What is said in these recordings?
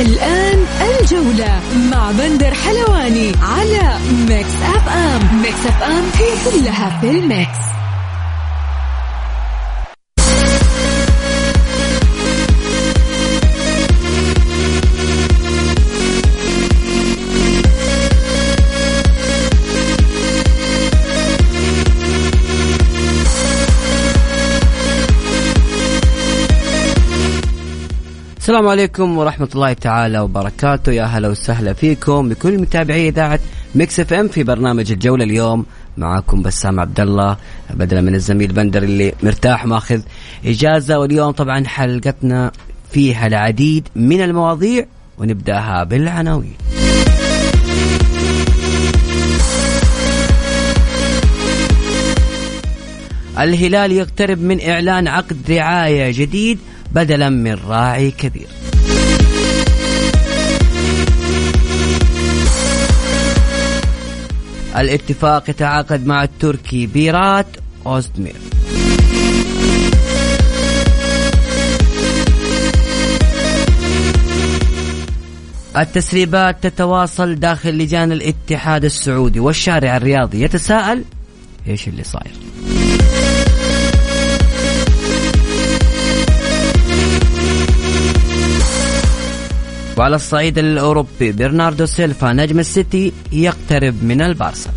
الآن الجولة مع بندر حلواني على ميكس أف أم ميكس أف أم هي كلها في الميكس السلام عليكم ورحمة الله تعالى وبركاته. يا هلا وسهلا فيكم بكل متابعي إذاعة ميكس اف ام في برنامج الجولة اليوم. معاكم بسام عبد الله بدلا من الزميل بندر اللي مرتاح ماخذ إجازة. واليوم طبعا حلقتنا فيها العديد من المواضيع ونبدأها بالعناوين. الهلال يقترب من إعلان عقد رعاية جديد. بدلا من راعي كبير. الاتفاق يتعاقد مع التركي بيرات أوزدمير. التسريبات تتواصل داخل لجان الاتحاد السعودي والشارع الرياضي. يتساءل إيش اللي صاير؟ وعلى الصعيد الأوروبي برناردو سيلفا نجم السيتي يقترب من البارسا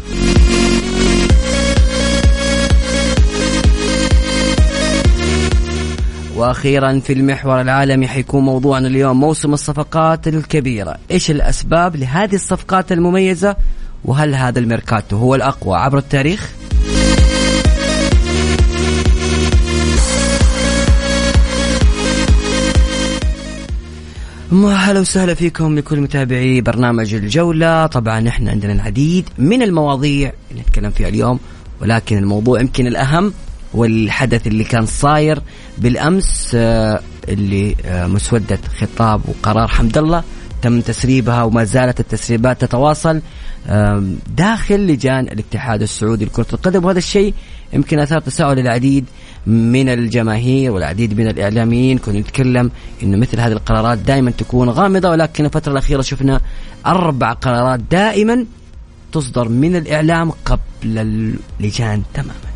وأخيرا في المحور العالمي حيكون موضوعنا اليوم موسم الصفقات الكبيره، إيش الأسباب لهذه الصفقات المميزة؟ وهل هذا الميركاتو هو الأقوى عبر التاريخ؟ هلا وسهلا فيكم لكل متابعي برنامج الجولة. طبعا إحنا عندنا العديد من المواضيع اللي نتكلم فيها اليوم ولكن الموضوع يمكن الأهم والحدث اللي كان صاير بالأمس آه، اللي آه، مسودة خطاب وقرار حمد الله تم تسريبها وما زالت التسريبات تتواصل داخل لجان الاتحاد السعودي لكرة القدم. وهذا الشيء يمكن أثار تساؤل العديد من الجماهير والعديد من الإعلاميين كنا نتكلم إنه مثل هذه القرارات دائما تكون غامضة ولكن الفترة الأخيرة شفنا أربع قرارات دائما تصدر من الإعلام قبل اللجان تماما.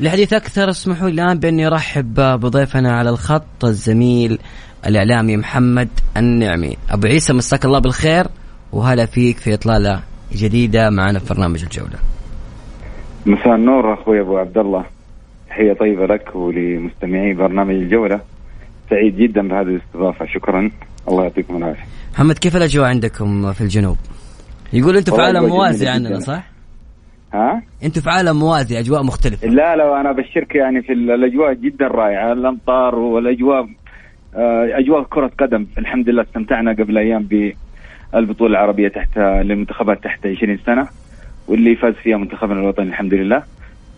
لحديث أكثر اسمحوا لي الآن بأني أرحب بضيفنا على الخط الزميل الإعلامي محمد النعمي. أبو عيسى مساك الله بالخير. وهلا فيك في إطلالة جديدة معنا في برنامج الجولة. مساء النور أخوي أبو عبد الله تحية طيبة لك ولمستمعي برنامج الجولة. سعيد جدا بهذه الاستضافة. شكرا. الله يعطيكم العافية. محمد كيف الأجواء عندكم في الجنوب؟ يقول أنتم في عالم موازي عننا صح؟ ها؟ أنتم في عالم موازي أجواء مختلفة. لا لا أنا أبشرك يعني في الأجواء جدا رائعة. الأمطار والأجواء آه، أجواء كرة قدم. الحمد لله استمتعنا قبل أيام بالبطوله العربية تحت للمنتخبات تحت 20 سنة واللي فاز فيها منتخبنا الوطني الحمد لله.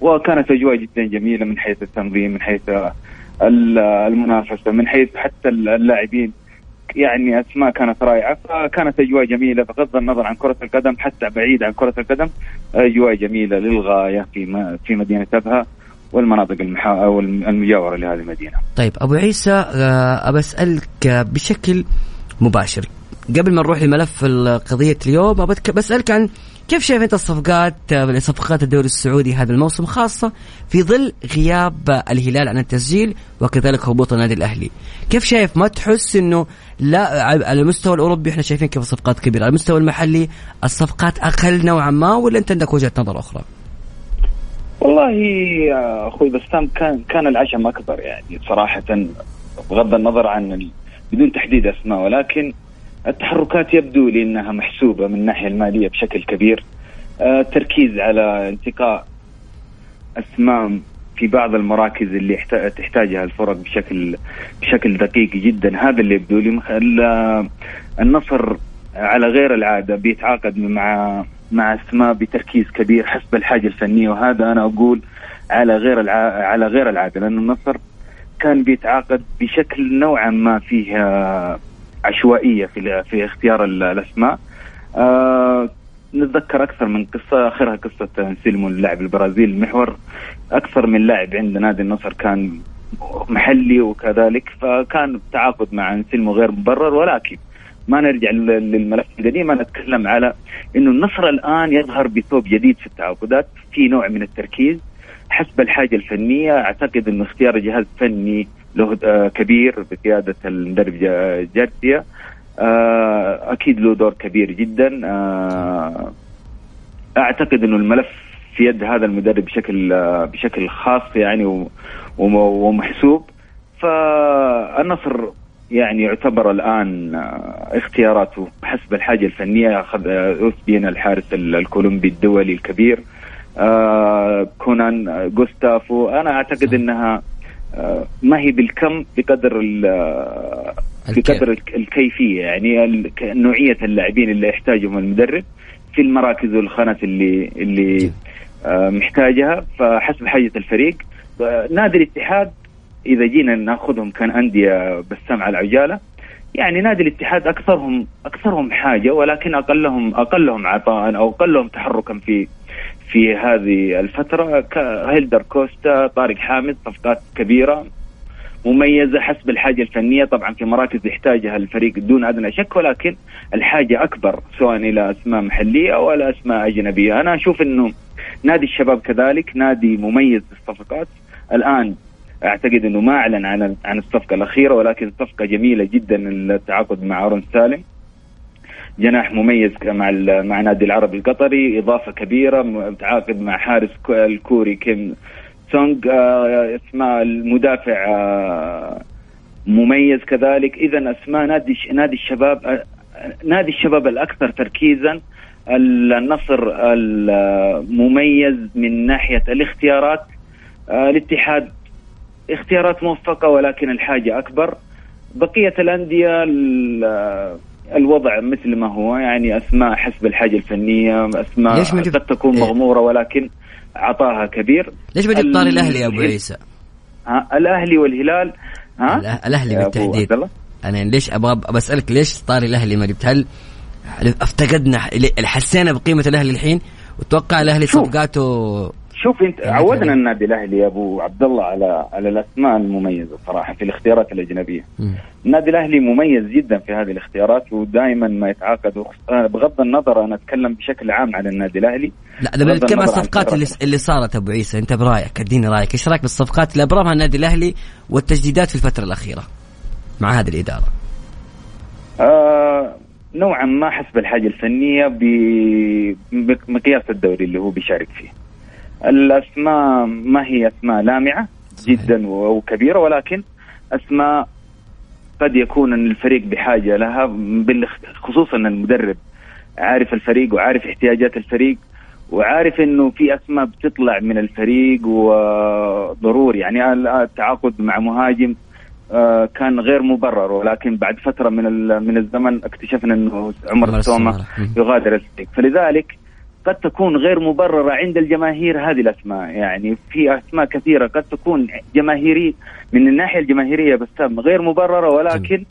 وكانت أجواء جدا جميلة من حيث التنظيم من حيث المنافسة من حيث حتى اللاعبين. يعني أسماء كانت رائعة فكانت أجواء جميلة بغض النظر عن كرة القدم حتى بعيد عن كرة القدم أجواء جميلة للغاية في في مدينة أبها والمناطق المحا... أو المجاورة لهذه المدينة. طيب أبو عيسى آه، أبى أسألك بشكل مباشر. قبل ما نروح لملف قضيه اليوم ابى بسألك عن كيف شايف أنت الصفقات صفقات الدوري السعودي هذا الموسم خاصة في ظل غياب الهلال عن التسجيل وكذلك هبوط النادي الأهلي. كيف شايف ما تحس إنه لا على المستوى الأوروبي إحنا شايفين كيف الصفقات كبيرة على المستوى المحلي الصفقات أقل نوعا ما ولا أنت عندك وجهة نظر أخرى؟ والله يا أخوي بسام كان كان العشم أكبر يعني صراحة بغض النظر عن بدون تحديد أسماء ولكن التحركات يبدو لي إنها محسوبة من الناحية المالية بشكل كبير. آه، تركيز على انتقاء اسماء في بعض المراكز اللي تحتاجها الفرق بشكل بشكل دقيق جدا. هذا اللي يبدو لي. النصر على غير العادة بيتعاقد مع مع اسماء بتركيز كبير حسب الحاجة الفنية. وهذا أنا أقول على غير الع... على غير العادة لأن النصر كان بيتعاقد بشكل نوعا ما فيه عشوائية في في اختيار الأسماء. آه نتذكر أكثر من قصة آخرها قصة سيلمو اللاعب البرازيلي المحور أكثر من لاعب عند نادي النصر كان محلي وكذلك فكان التعاقد مع انسلمو غير مبرر. ولكن ما نرجع للملف القديم ما نتكلم على إنه النصر الآن يظهر بثوب جديد في التعاقدات. في نوع من التركيز. حسب الحاجة الفنية أعتقد إنه اختيار جهاز فني له آه، كبير بقيادة المدرب جارسيا. آه، أكيد له دور كبير جدا. آه، أعتقد إنه الملف في يد هذا المدرب بشكل بشكل خاص يعني ومحسوب. فالنصر يعني يعتبر الآن اختياراته حسب الحاجة الفنية أخذ اوسبين الحارس الكولومبي الدولي الكبير. كونان جوستافو. أنا أعتقد إنها ما هي بالكم بقدر بقدر الكيفية. يعني نوعية اللاعبين اللي يحتاجهم المدرب في المراكز والخانات اللي اللي آه، محتاجها. فحسب حاجة الفريق نادي الاتحاد إذا جينا ناخذهم كان انديه بسام على العجالة يعني نادي الاتحاد أكثرهم أكثرهم حاجة ولكن أقلهم أقلهم عطاء أو أقلهم تحركا في في هذه الفترة هيلدر كوستا طارق حامد صفقات كبيرة مميزة حسب الحاجة الفنية. طبعا في مراكز يحتاجها الفريق دون أدنى شك ولكن الحاجة أكبر سواء إلى أسماء محلية أو إلى أسماء أجنبية. أنا أشوف إنه نادي الشباب كذلك نادي مميز بالصفقات الآن أعتقد إنه ما أعلن عن عن الصفقة الأخيرة ولكن صفقة جميلة جدا التعاقد مع ارون سالم جناح مميز مع مع نادي العربي القطري إضافة كبيرة متعاقد مع حارس الكوري كيم سونغ آه، اسماء المدافع آه، مميز كذلك. اذا أسماء نادي نادي الشباب آه، نادي الشباب الأكثر تركيزا النصر المميز من ناحية الاختيارات الاتحاد اختيارات موفقة ولكن الحاجة أكبر. بقية الأندية الوضع مثل ما هو يعني أسماء حسب الحاجة الفنية أسماء قد تكون إيه؟ مغمورة ولكن عطاها كبير. ليش ما جبت طاري الأهلي يا أبو عيسى؟ ها الأهلي والهلال ها؟ الأهلي بالتحديد. أنا ليش أبغى بسالك ليش طاري الأهلي ما جبت؟ هل افتقدنا حسينا بقيمة الأهلي الحين؟ وتوقع الأهلي صفقاته شوف انت يعني عودنا النادي الأهلي يا أبو عبد الله على على الاسماء المميزة صراحة في الاختيارات الأجنبية. النادي الأهلي مميز جدا في هذه الاختيارات ودائما ما يتعاقد بغض النظر أنا أتكلم بشكل عام عن النادي الأهلي. لا أنا بتكلم عن الصفقات اللي, اللي صارت أبو عيسى أنت برأيك أديني رأيك إيش رأيك بالصفقات اللي أبرمها النادي الأهلي والتجديدات في الفترة الأخيرة مع هذه الإدارة؟ آه نوعا ما حسب الحاجة الفنية بمقياس الدوري اللي هو بيشارك فيه. الأسماء ما هي أسماء لامعة جدا وكبيرة ولكن أسماء قد يكون الفريق بحاجة لها خصوصا المدرب عارف الفريق وعارف احتياجات الفريق وعارف إنه في أسماء بتطلع من الفريق وضروري. يعني التعاقد مع مهاجم آه، كان غير مبرر ولكن بعد فترة من من الزمن اكتشفنا إنه عمر السومه يغادر الفريق. فلذلك قد تكون غير مبررة عند الجماهير هذه الأسماء. يعني في أسماء كثيرة قد تكون جماهيري من الناحية الجماهيرية بس غير مبررة ولكن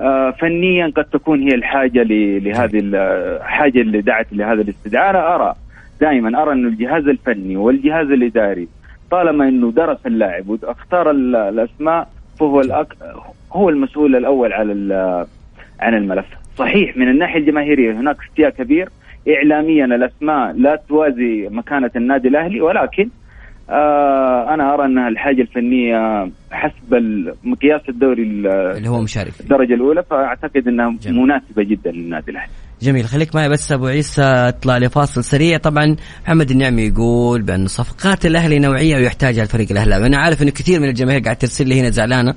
آه فنيا قد تكون هي الحاجة لهذه الحاجة اللي دعت لهذا الاستدعاء. أنا أرى دائما أرى أن الجهاز الفني والجهاز الإداري طالما أنه درس اللاعب واختار الأسماء فهو الأك... هو المسؤول الأول على عن الملف. صحيح من الناحية الجماهيرية هناك استياء كبير اعلاميا الأسماء لا توازي مكانة النادي الأهلي ولكن آه أنا أرى أنها الحاجة الفنية حسب مقياس الدوري اللي هو مشارك الدرجة الأولى فأعتقد أنها جميل. مناسبة جدا للنادي الأهلي. جميل. خليك معي بس أبو عيسى أطلع لفاصل سريع. طبعا محمد النعمي يقول بأن صفقات الأهلي نوعية ويحتاجها الفريق الأهلاوي. أنا عارف انه كثير من الجماهير قاعد ترسل لي هنا زعلانة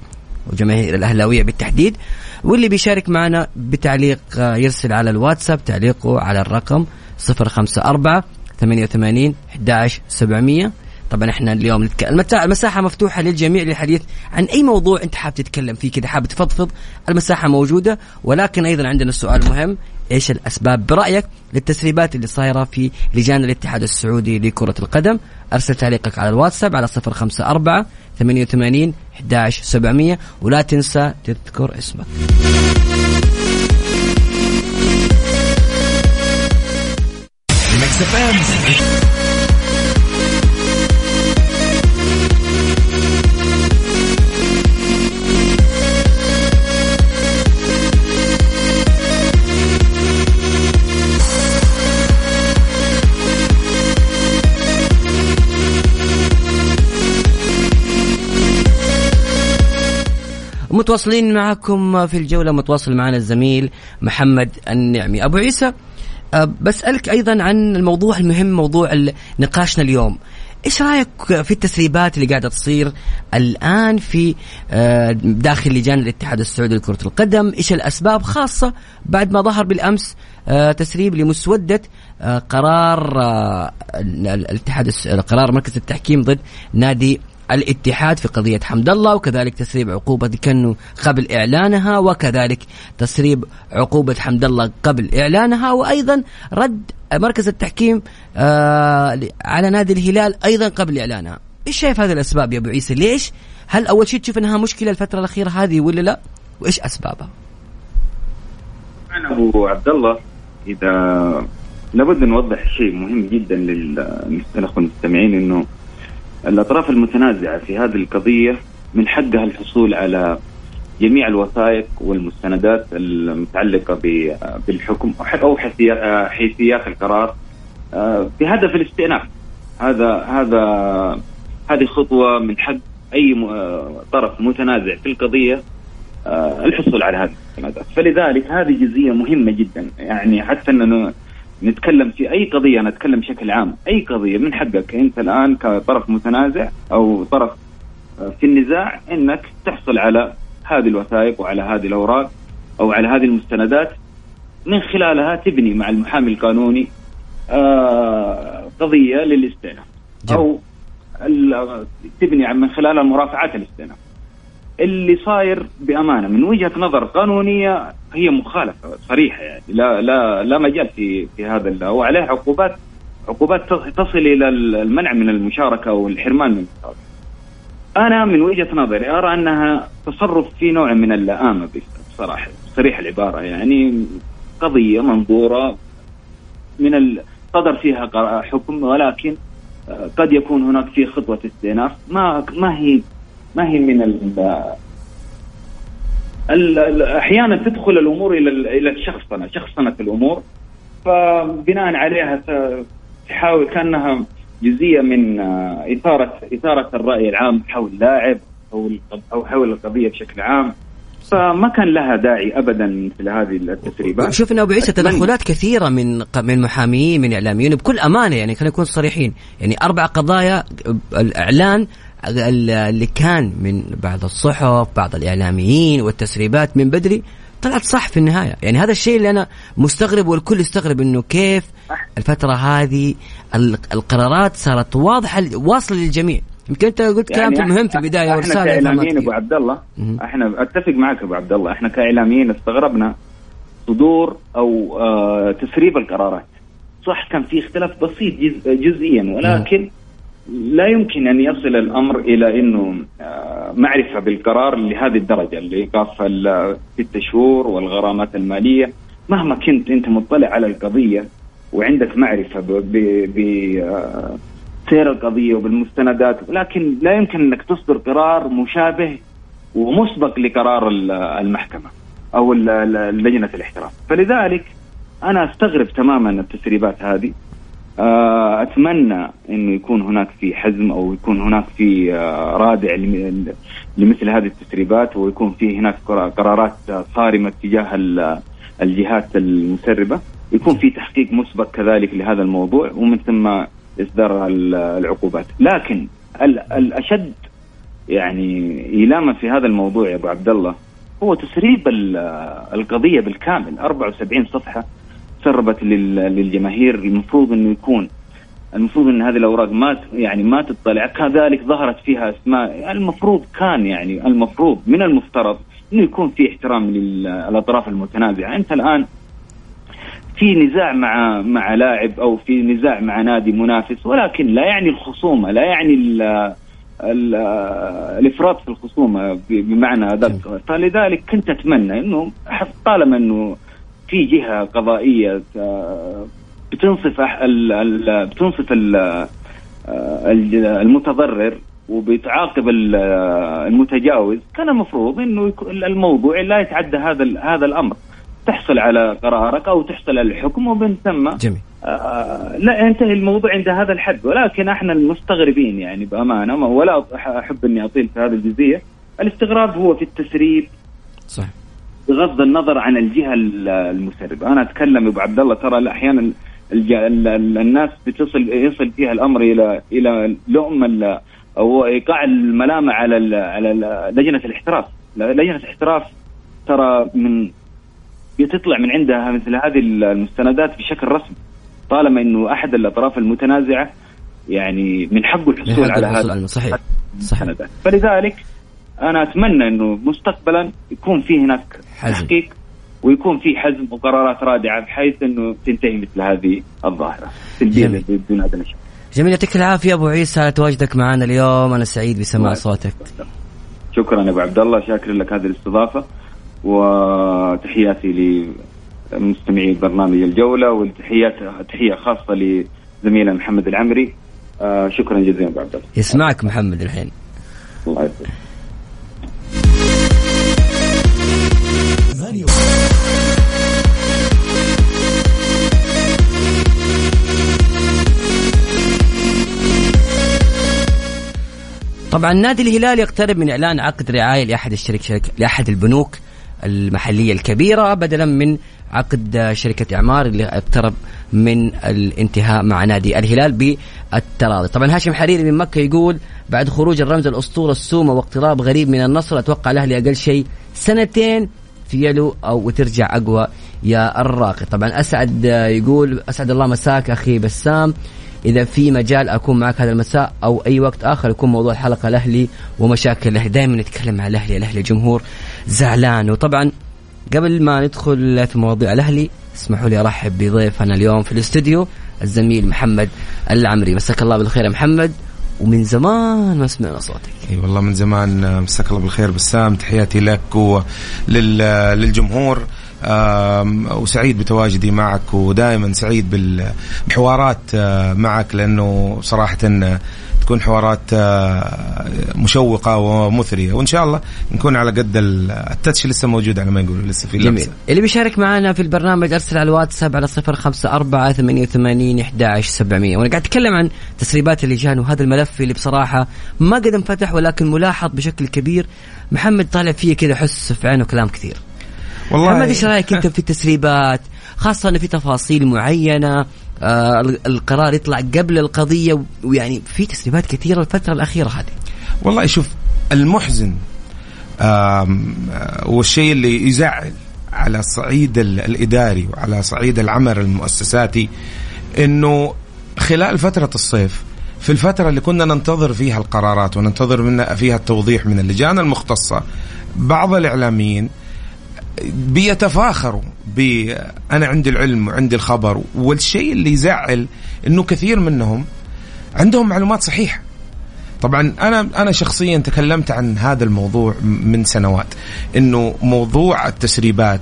وجماهير الأهلاوية بالتحديد. واللي بيشارك معنا بتعليق آه، يرسل على الواتساب تعليقه على الرقم 054 88 11 700 طبعا إحنا اليوم نتكلم المساحة مفتوحة للجميع للحديث عن أي موضوع أنت حاب تتكلم فيه كذا حاب تفضفض المساحة موجودة. ولكن أيضا عندنا السؤال مهم. إيش الأسباب؟ برأيك للتسريبات اللي صايرة في لجان الاتحاد السعودي لكرة القدم. أرسل تعليقك على الواتساب على 054 88 11 700 ولا تنسى تذكر اسمك. متواصلين معكم في الجولة متواصل معنا الزميل محمد النعمي. أبو عيسى أه، بسألك أيضا عن الموضوع المهم موضوع نقاشنا اليوم. إيش رأيك في التسريبات اللي قاعدة تصير الآن في أه، داخل لجان الاتحاد السعودي لكرة القدم؟ إيش الأسباب؟ خاصة بعد ما ظهر بالأمس أه، تسريب لمسودة قرار الاتحاد قرار مركز التحكيم ضد نادي الاتحاد في قضية حمد الله وكذلك تسريب عقوبة كنو قبل إعلانها وكذلك تسريب عقوبة حمد الله قبل إعلانها وأيضا رد مركز التحكيم آه على نادي الهلال أيضا قبل إعلانها. إيش شايف هذه الأسباب يا أبو عيسى؟ ليش؟ هل أول شيء تشوف أنها مشكلة الفترة الأخيرة هذه ولا لا؟ وإيش أسبابها؟ أنا أبو عبد الله إذا لابد نوضح شيء مهم جدا للمستمعين إنه الأطراف المتنازعة في هذه القضية من حقها الحصول على جميع الوثائق والمستندات المتعلقة بالحكم أو حيثيات القرار آه، بهدف الاستئناف. هذا هذا هذه خطوة من حق أي آه، طرف متنازع في القضية آه، الحصول على هذه المستندات. فلذلك هذه جزئية مهمة جدا. يعني حتى أنه نتكلم في أي قضية نتكلم بشكل عام. أي قضية من حقك أنت الآن كطرف متنازع أو طرف في النزاع إنك تحصل على هذه الوثائق وعلى هذه الأوراق أو على هذه المستندات. من خلالها تبني مع المحامي القانوني آه قضية للاستئناف أو تبني من خلالها مرافعات الاستئناف. اللي صاير بأمانة من وجهة نظر قانونية هي مخالفة صريحة يعني لا لا لا مجال في في هذا وعليه عقوبات عقوبات تصل إلى المنع من المشاركة والحرمان من المشاركة. أنا من وجهة نظري أرى أنها تصرف في نوع من اللئامه بصراحة صريح العبارة يعني قضية منظورة من. صدر فيها حكم ولكن قد يكون هناك في خطوة استئناف ما ما هي ما هي من ال أحيانا تدخل الأمور إلى إلى الشخصنه شخصنه الأمور. فبناء عليها تحاول كأنها جزئيه من آه، إثارة إثارة الرأي العام حول لاعب أو أو حول القضية بشكل عام. فما كان لها داعي ابدا مثل هذه التسريبات. شفنا ابو عيسى تدخلات كثيرة من من محاميين من إعلاميين بكل أمانة يعني خلينا نكون صريحين. يعني أربع قضايا الإعلان اللي كان من بعض الصحف بعض الإعلاميين والتسريبات من بدري طلعت صح في النهاية. يعني هذا الشيء اللي أنا مستغرب والكل يستغرب أنه كيف الفترة هذه القرارات صارت واضحة واصلة للجميع. يمكن أنت قلت كلام يعني مهم في البداية إحنا كإعلاميين أبو عبد الله إحنا أتفق معك أبو عبد الله إحنا كإعلاميين استغربنا صدور أو آه تسريب القرارات. صح كان في اختلاف بسيط جز جزئيا ولكن لا يمكن أن يصل الأمر إلى إنه آه، معرفة بالقرار لهذه الدرجة الايقاف الست شهور والغرامات المالية. مهما كنت أنت مطلع على القضية وعندك معرفة بسير القضية وبالمستندات لكن لا يمكن أنك تصدر قرار مشابه ومسبق لقرار المحكمة أو لجنة الاحتراف فلذلك أنا أستغرب تماما التسريبات هذه. أتمنى إنه يكون هناك في حزم أو يكون هناك في آه، رادع لمثل هذه التسريبات ويكون في هناك قرارات صارمة تجاه الجهات المسربة. يكون في تحقيق مسبق كذلك لهذا الموضوع ومن ثم إصدار العقوبات. لكن الأشد يعني إيلاما في هذا الموضوع يا أبو عبد الله هو تسريب القضية بالكامل. 74 صفحة سربت للجماهير. المفروض إنه يكون المفروض إن هذه الأوراق ما يعني ما تطلع كذلك ظهرت فيها أسماء. المفروض كان يعني المفروض من المفترض إنه يكون في احترام للأطراف المتنازعة. أنت الآن في نزاع مع مع لاعب أو في نزاع مع نادي منافس ولكن لا يعني الخصومة لا يعني ال ال الإفراط في الخصومة بمعنى أدق. فلذلك كنت أتمنى إنه طالما إنه في جهة قضائية آه، بتنصف أح- ال- ال- بتنصف ال- آه، ال- المتضرر وبتعاقب آه، المتجاوز. كان المفروض إنه الموضوع لا يتعدى هذا هذا الأمر. تحصل على قرارك أو تحصل على الحكم ومن ثم جميل. آه، لا ينتهي الموضوع عند هذا الحد. ولكن إحنا المستغربين يعني بأمانة ما- ولا أحب إني أطيل في هذه الجزئية. الاستغراب هو في التسريب. صح بغض النظر عن الجهة ال- المسربة، أنا أتكلم أبو عبد الله ترى أحيانا الج- ال- ال- الناس بتصل يصل فيها الأمر إلى إلى لؤم ال- أو إيقاع الملامة على ال على ال- لجنة الاحتراف، لجنة الاحتراف ترى من بتطلع من عندها مثل هذه المستندات بشكل رسمي. طالما إنه أحد الأطراف المتنازعة يعني من حقه الحصول على هذا صحيح صحيح. المستندات. فلذلك أنا أتمنى إنه مستقبلا يكون في هناك حزم. تحقيق ويكون في حزم وقرارات رادعة بحيث إنه تنتهي مثل هذه الظاهرة. سلبيه جميل. بدون ادنى شك جميل يعطيك العافية أبو عيسى على تواجدك معنا اليوم. أنا سعيد بسماع صوتك. شكرا يا أبو عبد الله شاكر لك هذه الاستضافة. وتحياتي لمستمعي برنامج الجولة وتحيات تحية خاصة لزميلنا محمد العمري. آه شكرا جزيلا أبو عبد الله. يسمعك محمد الحين. الله يسلمك. طبعا نادي الهلال يقترب من إعلان عقد رعاية لأحد الشركة شركة لأحد البنوك المحلية الكبيرة بدلا من عقد شركة إعمار اللي اقترب من الانتهاء مع نادي الهلال بالتراضي. طبعا هاشم حريري من مكة يقول بعد خروج الرمز الأسطورة السومة واقتراب غريب من النصر أتوقع الأهلي أقل شيء سنتين في أو وترجع أقوى يا الراقي. طبعا أسعد يقول أسعد الله مساك أخي بسام. إذا في مجال أكون معك هذا المساء أو أي وقت آخر يكون موضوع الحلقة الاهلي ومشاكل الاهلي دائما نتكلم عن الأهلي الأهلي جمهور زعلان. وطبعا قبل ما ندخل في مواضيع الأهلي اسمحوا لي أرحب بضيفنا اليوم في الاستوديو الزميل محمد العمري. مساك الله بالخير يا محمد. ومن زمان ما سمعنا صوتك. إي والله من زمان آه، مساك الله بالخير بسام تحياتي لك وللجمهور وسعيد بتواجدي معك ودائما سعيد بال- بالحوارات آه، معك لأنه صراحة آه، تكون حوارات آه، مشوقة ومثرية. وإن شاء الله نكون على قد ال- التتش لسه موجود على ما يقولوا لسه في جميل. اللي بيشارك معنا في البرنامج أرسل على الواتساب على صفر خمسة أربعة ثمانية وثمانين إحداش سبعمية. وأنا قاعد أتكلم عن تسريبات اللجان وهذا الملف اللي بصراحة ما قد انفتح ولكن ملاحظ بشكل كبير محمد طالع فيه كذا حس في عينه كلام كثير. والله محمد إيش رأيك أنت في التسريبات؟ خاصة انه في تفاصيل معينة آه ال- القرار يطلع قبل القضية ويعني في تسريبات كثيرة الفترة الأخيرة هذه. والله شوف المحزن آه، والشيء اللي يزعل على الصعيد ال- الإداري وعلى صعيد العمل المؤسساتي إنه خلال فترة الصيف في الفترة اللي كنا ننتظر فيها القرارات وننتظر منها فيها التوضيح من اللجان المختصة بعض الإعلاميين بيتفاخروا ب أنا عندي العلم وعندي الخبر والشيء اللي يزعل إنه كثير منهم عندهم معلومات صحيحة. طبعا أنا أنا شخصيا تكلمت عن هذا الموضوع من سنوات إنه موضوع التسريبات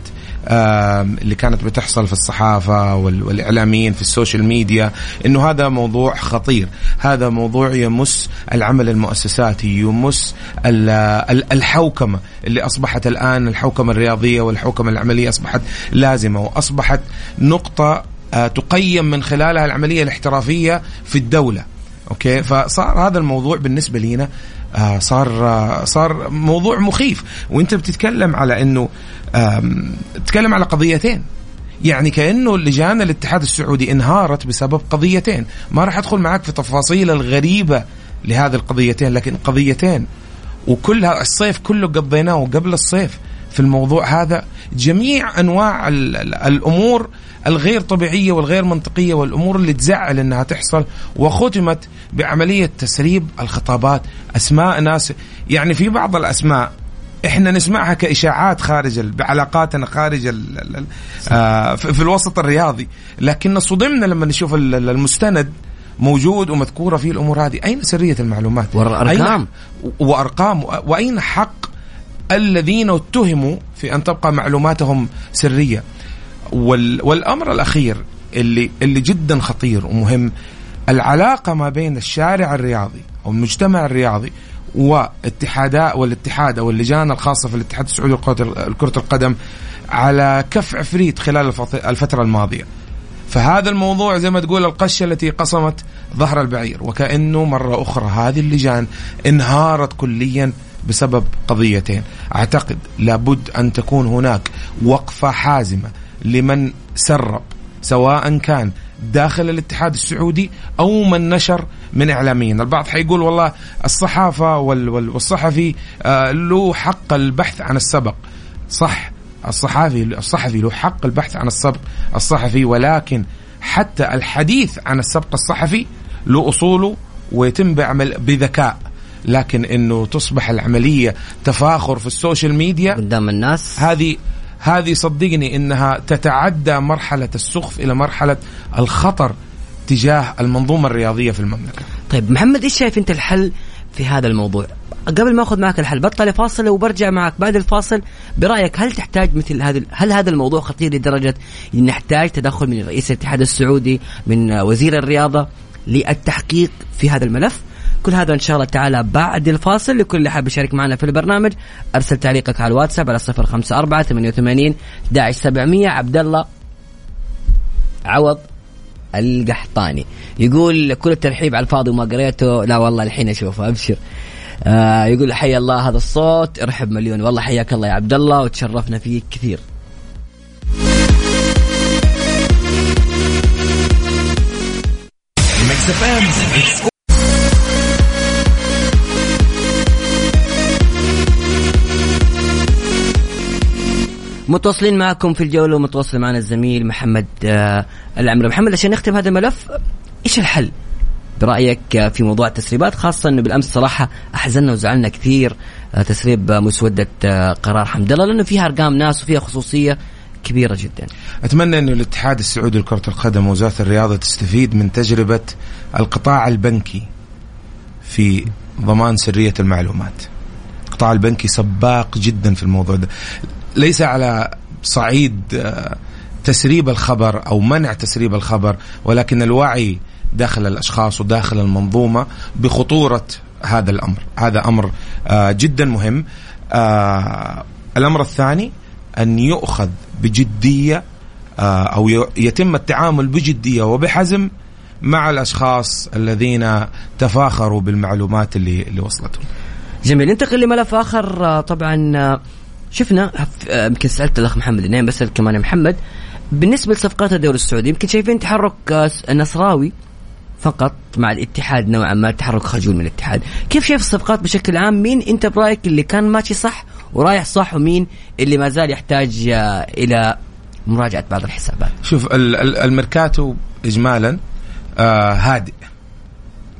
اللي كانت بتحصل في الصحافة وال- والإعلاميين في السوشيال ميديا إنه هذا موضوع خطير. هذا موضوع يمس العمل المؤسساتي يمس ال- ال- الحوكمة اللي أصبحت الآن الحوكمة الرياضية والحوكمة العملية أصبحت لازمة وأصبحت نقطة آه، تقيم من خلالها العملية الاحترافية في الدولة. أوكي؟ فصار هذا الموضوع بالنسبة لينا آه صار آه صار موضوع مخيف. وأنت بتتكلم على إنه تتكلم على قضيتين. يعني كأنه لجان الاتحاد السعودي انهارت بسبب قضيتين. ما راح أدخل معك في تفاصيل الغريبة لهذه القضيتين لكن قضيتين. وكلها الصيف كله قضيناه قبل الصيف في الموضوع هذا جميع أنواع ال- ال- الأمور الغير طبيعية والغير منطقية والأمور اللي تزعل إنها تحصل وختمت بعملية تسريب الخطابات أسماء ناس. يعني في بعض الأسماء إحنا نسمعها كإشاعات خارج بعلاقاتنا خارج ال ال ال آه في الوسط الرياضي. لكن صدمنا لما نشوف ال- ال- المستند موجود ومذكورة فيه الأمور هذه. أين سرية المعلومات؟ والأرقام. أين وأرقام. وأين حق الذين اتهموا في أن تبقى معلوماتهم سرية؟ وال والأمر الأخير اللي اللي جدا خطير ومهم العلاقة ما بين الشارع الرياضي أو المجتمع الرياضي واتحادات والاتحاد أو اللجان الخاصة في الاتحاد السعودي لكره القدم على كف عفريت خلال الفترة الماضية. فهذا الموضوع زي ما تقول القشة التي قصمت ظهر البعير وكأنه مرة أخرى هذه اللجان انهارت كليا بسبب قضيتين أعتقد لابد أن تكون هناك وقفة حازمة لمن سرب سواء كان داخل الاتحاد السعودي أو من نشر من إعلاميين، البعض حيقول والله الصحافة وال- وال- والصحفي آه، له حق البحث عن السبق. صح الصحافي الصحفي له حق البحث عن السبق الصحفي ولكن حتى الحديث عن السبق الصحفي له أصوله ويتم بعمل بذكاء. لكن إنه تصبح العملية تفاخر في السوشيال ميديا قدام الناس. هذه هذه صدقني إنها تتعدى مرحلة السخف إلى مرحلة الخطر تجاه المنظومة الرياضية في المملكة. طيب محمد إيش شايف أنت الحل في هذا الموضوع؟ قبل ما أخذ معك الحل بطل فاصل وبرجع معك بعد الفاصل برأيك هل تحتاج مثل هذا هل هذا الموضوع خطير لدرجة نحتاج تدخل من رئيس الاتحاد السعودي من وزير الرياضة للتحقيق في هذا الملف؟ كل هذا إن شاء الله تعالى بعد الفاصل. لكل اللي حاب يشارك معنا في البرنامج أرسل تعليقك على الواتساب على 054 88 11700 عبد الله عوض القحطاني. يقول كل الترحيب على الفاضي وما قريته. لا والله الحين أشوفه أبشر. آه يقول حيا الله هذا الصوت ارحب مليون. والله حياك الله يا عبد الله وتشرفنا فيك كثير. متواصلين معكم في الجولة ومتواصل معنا الزميل محمد آه العمري محمد عشان نختم هذا الملف إيش الحل برأيك آه، في موضوع التسريبات خاصة إنه بالأمس صراحة أحزننا وزعلنا كثير آه تسريب آه، مسودة قرار حمد الله لأنه فيها أرقام ناس وفيها خصوصية كبيرة جدا أتمنى إنه الاتحاد السعودي لكرة القدم ووزارة الرياضة تستفيد من تجربة القطاع البنكي في ضمان سرية المعلومات. القطاع البنكي سباق جدا في الموضوع ده. ليس على صعيد آه، تسريب الخبر أو منع تسريب الخبر ولكن الوعي داخل الأشخاص وداخل المنظومة بخطورة هذا الأمر، هذا أمر آه، جدا مهم. آه، الأمر الثاني أن يؤخذ بجدية أو يتم التعامل بجدية وبحزم مع الأشخاص الذين تفاخروا بالمعلومات اللي اللي وصلتهم. جميل ننتقل لملف آخر طبعا شفنا آه، يمكن سألت الأخ محمد النايم بسال كمان يا محمد. بالنسبة لصفقات الدوري السعودي يمكن شايفين تحرك آه، النصراوي فقط مع الاتحاد نوعا ما تحرك خجول من الاتحاد. كيف شايف الصفقات بشكل عام؟ مين أنت برأيك اللي كان ماشي صح ورايح صح ومين اللي ما زال يحتاج آه، إلى مراجعة بعض الحسابات؟ شوف ال- ال- الميركاتو اجمالا آه هادئ.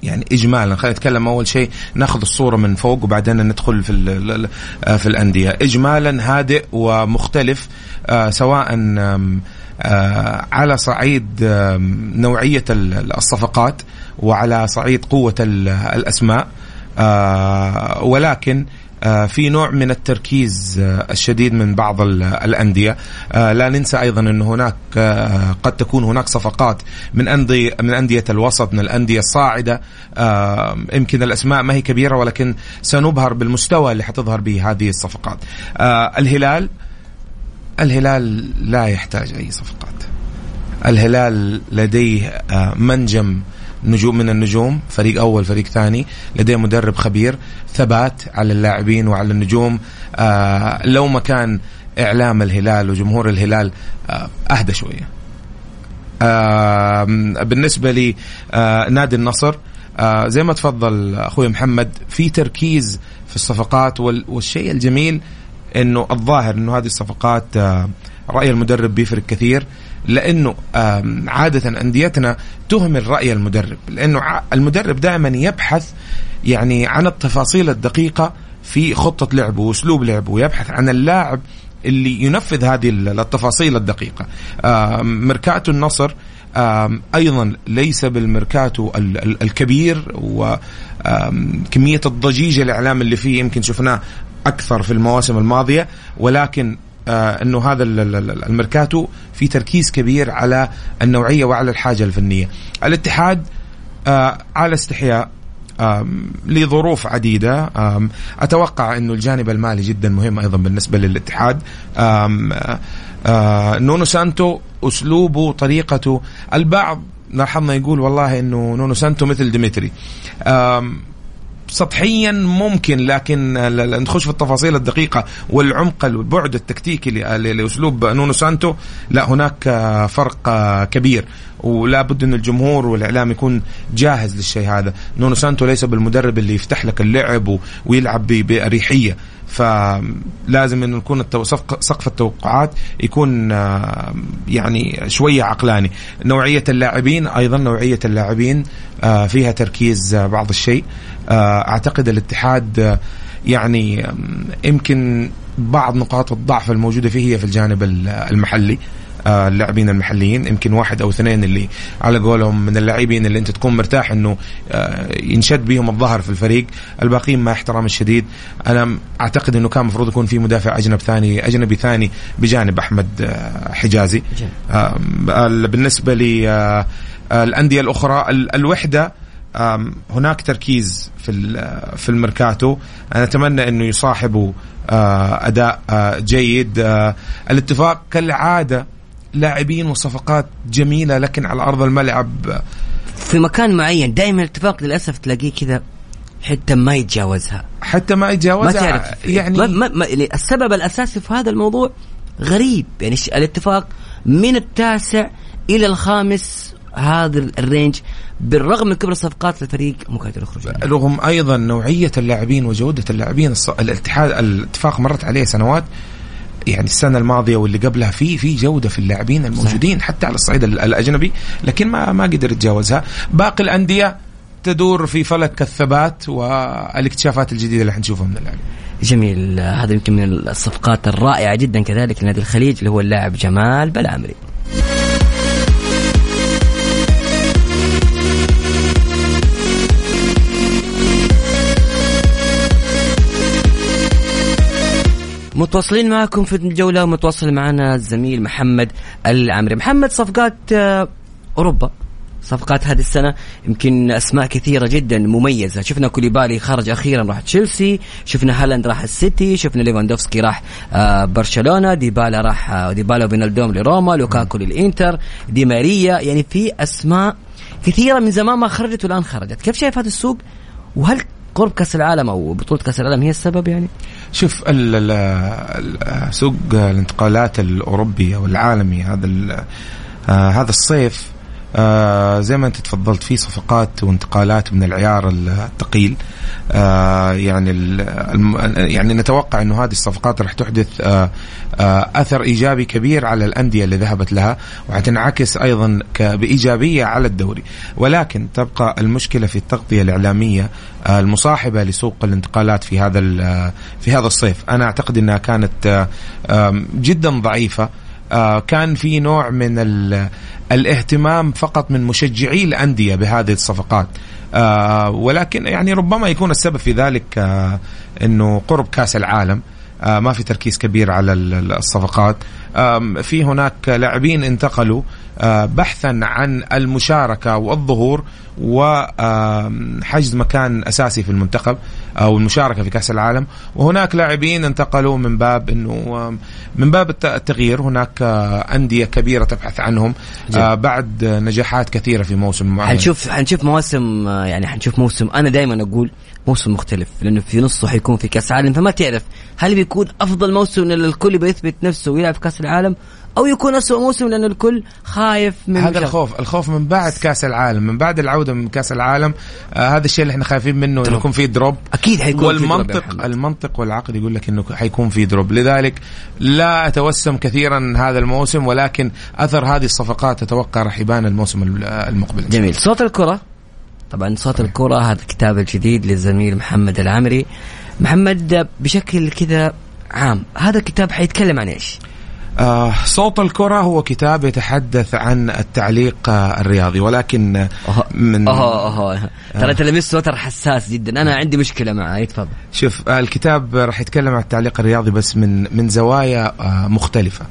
يعني اجمالا. خلينا نتكلم أول شيء نأخذ الصورة من فوق وبعدين ندخل في آه، في الأندية. اجمالا هادئ ومختلف آه سواء آه على صعيد نوعية ال- الصفقات وعلى صعيد قوة ال- الأسماء ولكن في نوع من التركيز آه، الشديد من بعض ال- الأندية. آه، لا ننسى أيضا أن هناك آه، قد تكون هناك صفقات من أندية من أندية الوسط من الأندية الصاعدة. آه، يمكن الأسماء ما هي كبيرة ولكن سنبهر بالمستوى اللي حتظهر به هذه الصفقات. آه، الهلال الهلال لا يحتاج أي صفقات. الهلال لديه آه، منجم نجوم من النجوم فريق أول فريق ثاني لديه مدرب خبير ثبات على اللاعبين وعلى النجوم. آه لو ما كان إعلام الهلال وجمهور الهلال آه أهدى شوية. آه بالنسبة لي آه النصر زي ما تفضل أخوي محمد في تركيز في الصفقات وال- والشيء الجميل إنه الظاهر إنه هذه الصفقات رأي المدرب بيفرق كثير. لأنه عادة أنديتنا تهمل راي المدرب لأنه المدرب دائما يبحث يعني عن التفاصيل الدقيقة في خطة لعبه وأسلوب لعبه ويبحث عن اللاعب اللي ينفذ هذه ال- التفاصيل الدقيقة. ميركاتو النصر أيضا ليس بالميركاتو ال- ال- الكبير وكميه الضجيج الإعلام اللي فيه يمكن شفناه أكثر في المواسم الماضية ولكن إنه هذا ال- ال- ال- الميركاتو في تركيز كبير على النوعية وعلى الحاجة الفنية. الاتحاد آه على استحياء لظروف عديدة. أتوقع أنه الجانب المالي جدا مهم أيضا بالنسبة للاتحاد. آه، آه، نونو سانتو أسلوبه طريقته. البعض لاحظنا يقول والله أنه نونو سانتو مثل ديمتري. سطحيا ممكن لكن نخش في التفاصيل الدقيقة والعمق والبعد التكتيكي لأسلوب نونو سانتو. لا هناك فرق كبير ولا بد أن الجمهور والإعلام يكون جاهز للشيء هذا. نونو سانتو ليس بالمدرب اللي يفتح لك اللعب ويلعب بأريحية. فلازم إنه يكون التو- سقف التوقعات يكون يعني شوية عقلاني. نوعية اللاعبين أيضا نوعية اللاعبين آه، فيها تركيز آه، بعض الشيء. آه، أعتقد الاتحاد يعني يمكن بعض نقاط الضعف الموجودة فيه هي في الجانب ال- المحلي. اللاعبين المحليين. يمكن واحد أو اثنين اللي على قولهم من اللاعبين اللي أنت تكون مرتاح إنه آه، ينشد بهم الظهر في الفريق. الباقيين مع احترام الشديد. أنا أعتقد إنه كان المفروض يكون في مدافع اجنبي ثاني أجنبي ثاني بجانب أحمد آه، حجازي. آه، ال- بالنسبة للانديه الأخرى ال- الوحدة هناك تركيز في في الميركاتو. أنا أتمنى إنه يصاحبوا أداء جيد. الاتفاق كالعادة لاعبين وصفقات جميلة لكن على أرض الملعب. في مكان معين دائما الاتفاق للأسف تلاقيه كذا حتى ما يتجاوزها. حتى ما ما يتجاوزها تعرف. يعني ما ما ما يعني السبب الأساسي في هذا الموضوع غريب. يعني الاتفاق من التاسع إلى الخامس هذا الرينج بالرغم من كبر الصفقات الفريق مو قادر يخرج. رغم أيضا نوعية اللاعبين وجودة اللاعبين الاتحاد الاتفاق مرت عليه سنوات. يعني السنة الماضية واللي قبلها في في جودة في اللاعبين الموجودين حتى على الصعيد ال- الأجنبي لكن ما ما قدر يتجاوزها باقي الأندية تدور في فلك الثبات والاكتشافات الجديدة اللي حنشوفها من اللاعبين. جميل. هذا يمكن من الصفقات الرائعة جدا كذلك لنادي الخليج اللي هو اللاعب جمال بلعمري. متواصلين معكم في الجولة. ومتواصل معنا الزميل محمد العمري محمد صفقات آه، أوروبا. صفقات هذه السنة يمكن أسماء كثيرة جدا مميزة. شفنا كوليبالي خرج أخيرا راح تشيلسي. شفنا هالاند راح السيتي. شفنا ليفاندوفسكي راح آه، برشلونة. ديبالا راح آه، ديبالا وفينالدوم لروما. لوكاكو للإنتر. دي ماريا. يعني في أسماء كثيرة من زمان ما خرجت والآن خرجت. كيف شايف هذا السوق؟ وهل قرب كأس العالم أو بطولة كأس العالم هي السبب يعني؟ شوف ال ال ال سوق الانتقالات الاوروبي أو العالمي هذا آه هذا الصيف آه زي ما انت تفضلت في صفقات وانتقالات من العيار الثقيل. آه يعني ال- الم- يعني نتوقع إنه هذه الصفقات راح تحدث آه آه أثر إيجابي كبير على الأندية اللي ذهبت لها وحتنعكس أيضا بإيجابية على الدوري. ولكن تبقى المشكلة في التغطية الإعلامية آه المصاحبة لسوق الانتقالات في هذا في هذا الصيف. أنا أعتقد إنها كانت آه، جدا ضعيفة. كان في نوع من ال- الاهتمام فقط من مشجعي الأندية بهذه الصفقات. آه، ولكن يعني ربما يكون السبب في ذلك آه، إنه قرب كأس العالم. آه، ما في تركيز كبير على ال- ال- الصفقات. في هناك لاعبين انتقلوا آه، بحثا عن المشاركة والظهور وحجز مكان أساسي في المنتخب أو المشاركة في كأس العالم. وهناك لاعبين انتقلوا من باب أنه من باب الت- التغيير. هناك آه، أندية كبيرة تبحث عنهم آه، بعد نجاحات كثيرة في موسم معين. حنشوف حنشوف مواسم يعني حنشوف موسم. أنا دائما أقول موسم مختلف لأنه في نصه حيكون في كأس عالم فما تعرف هل بيكون أفضل موسم للكل بيثبت نفسه ويلعب في كأس العالم العالم أو يكون أسوأ موسم لأنه الكل خايف من هذا. الخوف الخوف من بعد كأس العالم من بعد العودة من كأس العالم آه هذا الشيء اللي إحنا خايفين منه إنه يكون في drop. أكيد حيكون في drop والمنطق. المنطق والعقل يقول لك إنه حيكون في drop. لذلك لا أتوسم كثيرا هذا الموسم ولكن أثر هذه الصفقات أتوقع راح يبان الموسم المقبل. جميل. صوت الكرة. طبعا صوت الكرة هذا الكتاب الجديد للزميل محمد العمري محمد بشكل كذا عام هذا الكتاب حيتكلم عن إيش؟ آه صوت الكرة هو كتاب يتحدث عن التعليق آه الرياضي ولكن آه، من اوه اوه ترى تلاميذ تويتر حساس جدا. أنا عندي مشكلة معاه تفضل. شوف آه، الكتاب راح يتكلم عن التعليق الرياضي بس من من زوايا آه، مختلفة.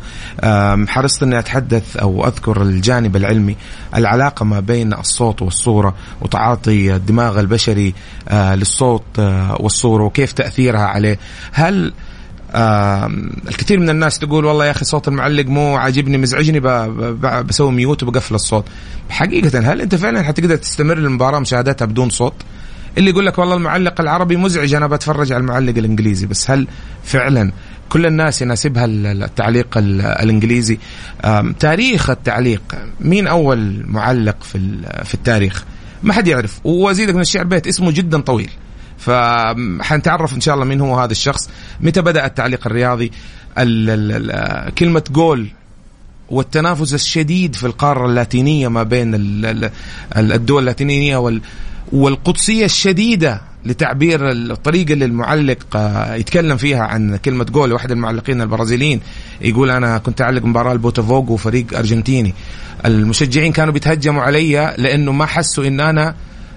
آم، حرصت إني أتحدث أو أذكر الجانب العلمي العلاقة ما بين الصوت والصورة وتعاطي الدماغ البشري آه، للصوت آه، والصورة وكيف تأثيرها عليه. هل الكثير من الناس تقول والله يا أخي صوت المعلق مو عاجبني مزعجني بسوي ميوت وبقفل الصوت. حقيقة هل أنت فعلا حتقدر تستمر المباراة مشاهدتها بدون صوت؟ اللي يقول لك والله المعلق العربي مزعج أنا بتفرج على المعلق الإنجليزي بس هل فعلا كل الناس يناسبها ال- التعليق ال- الإنجليزي؟ تاريخ التعليق مين أول معلق في في التاريخ؟ ما حد يعرف. وازيدك من الشعر بيت اسمه جدا طويل. فحنتعرف إن شاء الله مين هو هذا الشخص. متى بدأ التعليق الرياضي؟ ال ال ال كلمة جول والتنافس الشديد في القارة اللاتينية ما بين ال- ال- ال- الدول اللاتينية وال والقدسية الشديدة لتعبير الطريقة اللي المعلق آه، يتكلم فيها عن كلمة جول واحد المعلقين البرازيليين يقول أنا كنت أعلق مباراة البوتافوغو فريق أرجنتيني. المشجعين كانوا بيتهجموا علي لأنه ما حسوا إن أنا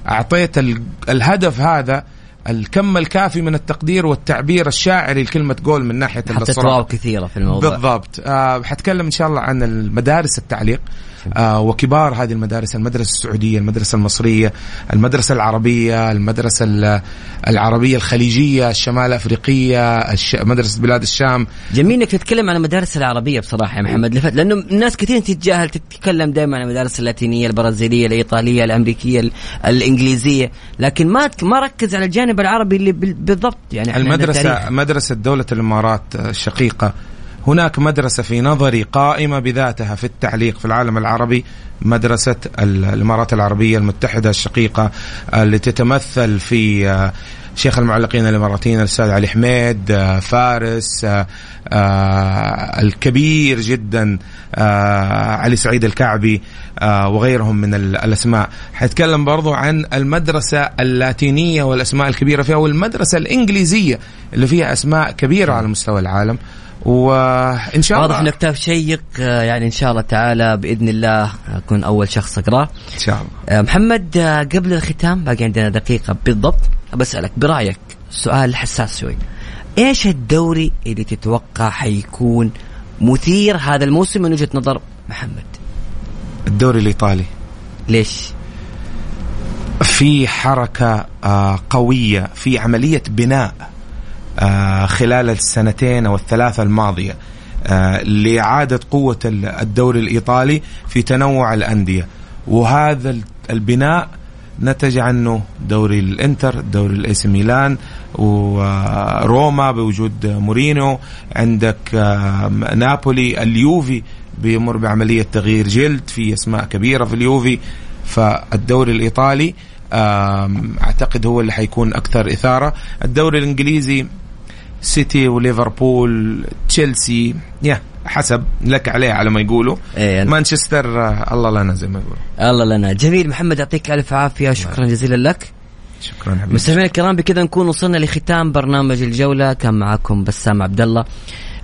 أعطيت ال- الهدف هذا الكم الكافي من التقدير والتعبير الشاعري لكلمة جول من ناحية حطيت. واو كثيرة في الموضوع. بالضبط. آه حتكلم إن شاء الله عن المدارس التعليق. آه وكبار هذه المدارس المدرسة السعودية المدرسة المصرية المدرسة العربية المدرسة ال- العربية الخليجية الشمال الافريقيه الش... مدرسة بلاد الشام. جميل إنك تتكلم عن المدارس العربية بصراحة يا محمد. لفت لأنه الناس كثير تتجاهل تتكلم دائما عن المدارس اللاتينية البرازيلية الإيطالية الأمريكية ال- الإنجليزية. لكن ما ما ركز على الجانب العربي اللي بال- بالضبط يعني. المدرسة مدرسة دولة الإمارات الشقيقه هناك مدرسة في نظري قائمة بذاتها في التعليق في العالم العربي مدرسة ال- الإمارات العربية المتحدة الشقيقة اللي تتمثل في آه، شيخ المعلقين الإماراتيين الأستاذ علي حميد آه، فارس آه، آه، الكبير جدا آه، علي سعيد الكعبي آه، وغيرهم من ال- الأسماء. حيتكلم برضو عن المدرسة اللاتينية والأسماء الكبيرة فيها والمدرسة الإنجليزية اللي فيها أسماء كبيرة على مستوى العالم. وإن شاء الله واضح انه كتاب شيق آه، يعني إن شاء الله تعالى بإذن الله أكون أول شخص اقراه إن شاء الله. آه، محمد آه، قبل الختام باقي عندنا دقيقة بالضبط. بسألك برأيك سؤال حساس شوي. إيش الدوري اللي تتوقع حيكون مثير هذا الموسم من وجهة نظر محمد؟ الدوري الإيطالي. ليش؟ في حركة آه، قوية في عملية بناء. خلال السنتين أو الثلاثة الماضية آه، لإعادة قوة ال- الدوري الإيطالي في تنوع الأندية. وهذا ال- البناء نتج عنه دوري الإنتر دوري الاي ميلان وروما بوجود مورينو عندك آه، نابولي اليوفي بيمر بعملية تغيير جلد في أسماء كبيرة في اليوفي. فالدوري الإيطالي آم، أعتقد هو اللي حيكون أكثر إثارة. الدوري الإنجليزي سيتي وليفربول تشيلسي يا حسب لك عليه على ما يقولوا. إيه، مانشستر الله لنا زي ما يقولوا. الله لنا جميل محمد يعطيك ألف عافية. شكرا جزيلا لك. شكرا حبيبي. مستمعينا الكرام بكذا نكون وصلنا لختام برنامج الجولة. كان معكم بسام عبد الله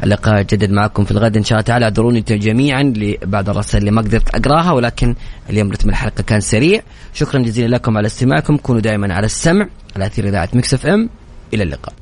اللقاء يتجدد معكم في الغد إن شاء الله تعالى. اعذروني جميعا لبعض الرسائل اللي ما قدرت أقراها ولكن اليوم رتم الحلقة كان سريع. شكرا جزيلا لكم على استماعكم. كونوا دائما على السمع على أثير إذاعة مكس إف إم. إلى اللقاء.